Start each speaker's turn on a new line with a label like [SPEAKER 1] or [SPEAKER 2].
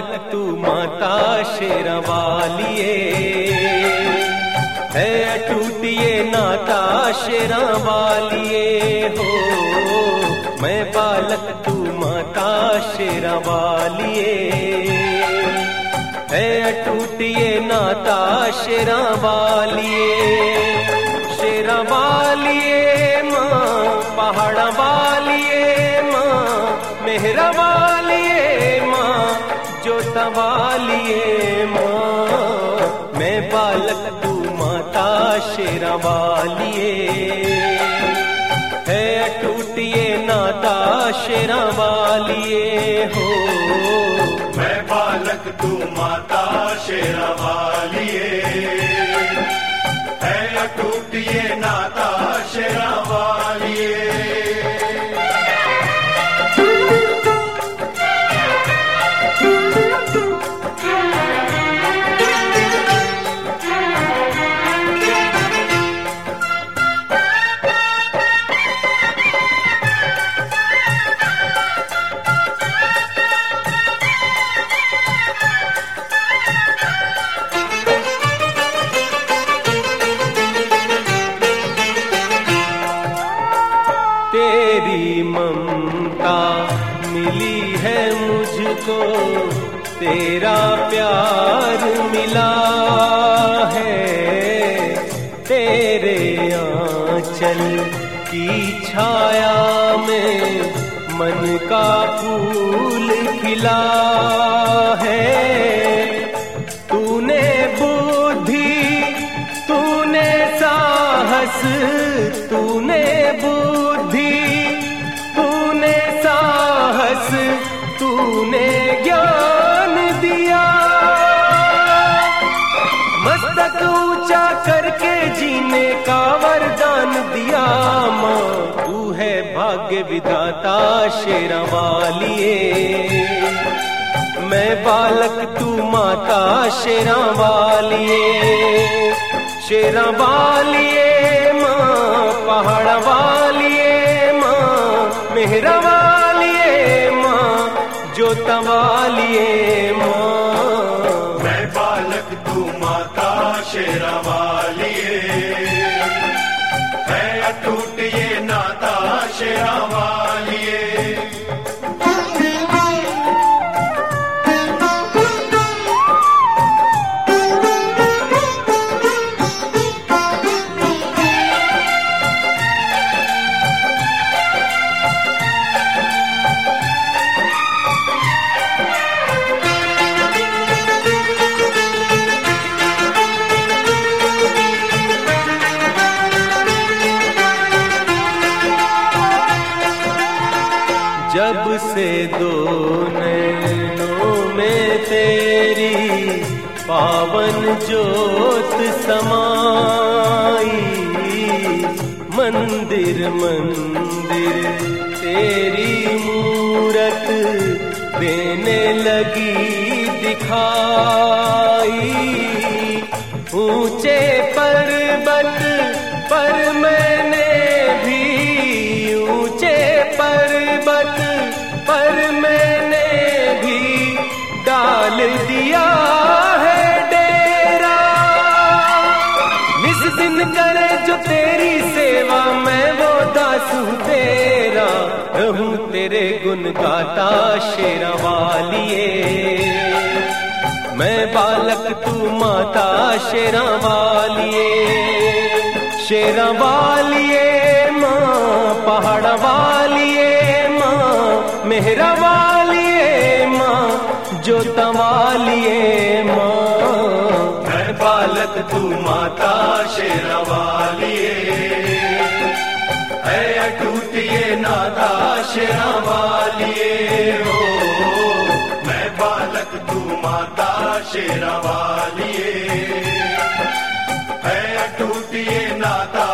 [SPEAKER 1] तक तू माता शेर वालिए है टूटिए नाता शेर वालिए हो। मैं बालक तू माता शेर वालिए है टूटिए नाता शेर वालिए शेर वालिए माँ पहाड़ा वालिए माँ मेहरा वालिए जोता वालिए माँ। मैं बालक तू माता शेरा वालिए। है अटूटिए नाता शेरा हो।
[SPEAKER 2] मैं बालक तू माता शेरा वालिए। है अटूटिए नाता
[SPEAKER 1] मिली है मुझको, तेरा प्यार मिला है। तेरे आंचल की छाया में मन का फूल खिला है। तूने बुद्धि, तूने साहस तूने करके जीने का वरदान दिया माँ। तू है भाग्य विधाता, शेरा वालिए। मैं बालक, तू माता, शेरा वालिए। शेरा वालिए माँ, पहाड़ वालिए माँ, मेहरा वालिए माँ, जोता वालिए माँ।
[SPEAKER 2] तू माता शेरा वाली। है अटूटिए
[SPEAKER 1] से दो नैनों में तेरी पावन जोत समाई। मंदिर मंदिर, तेरी मूरत देने लगी दिखाई। ऊँचे पर रहूँ तेरे गुण गाता शेरा वालिए मैं बालक, तू माता, शेरा वालिए। शेरा वालिए, माँ, पहाड़ वालिए, माँ, मेहरा वालिए, माँ, जोता वालिए, माँ।
[SPEAKER 2] मैं बालक, तू माता, शेरा वालिए। है अटूटिए नाता हो। मैं बालक तू माता शेरा है टूटिए नाता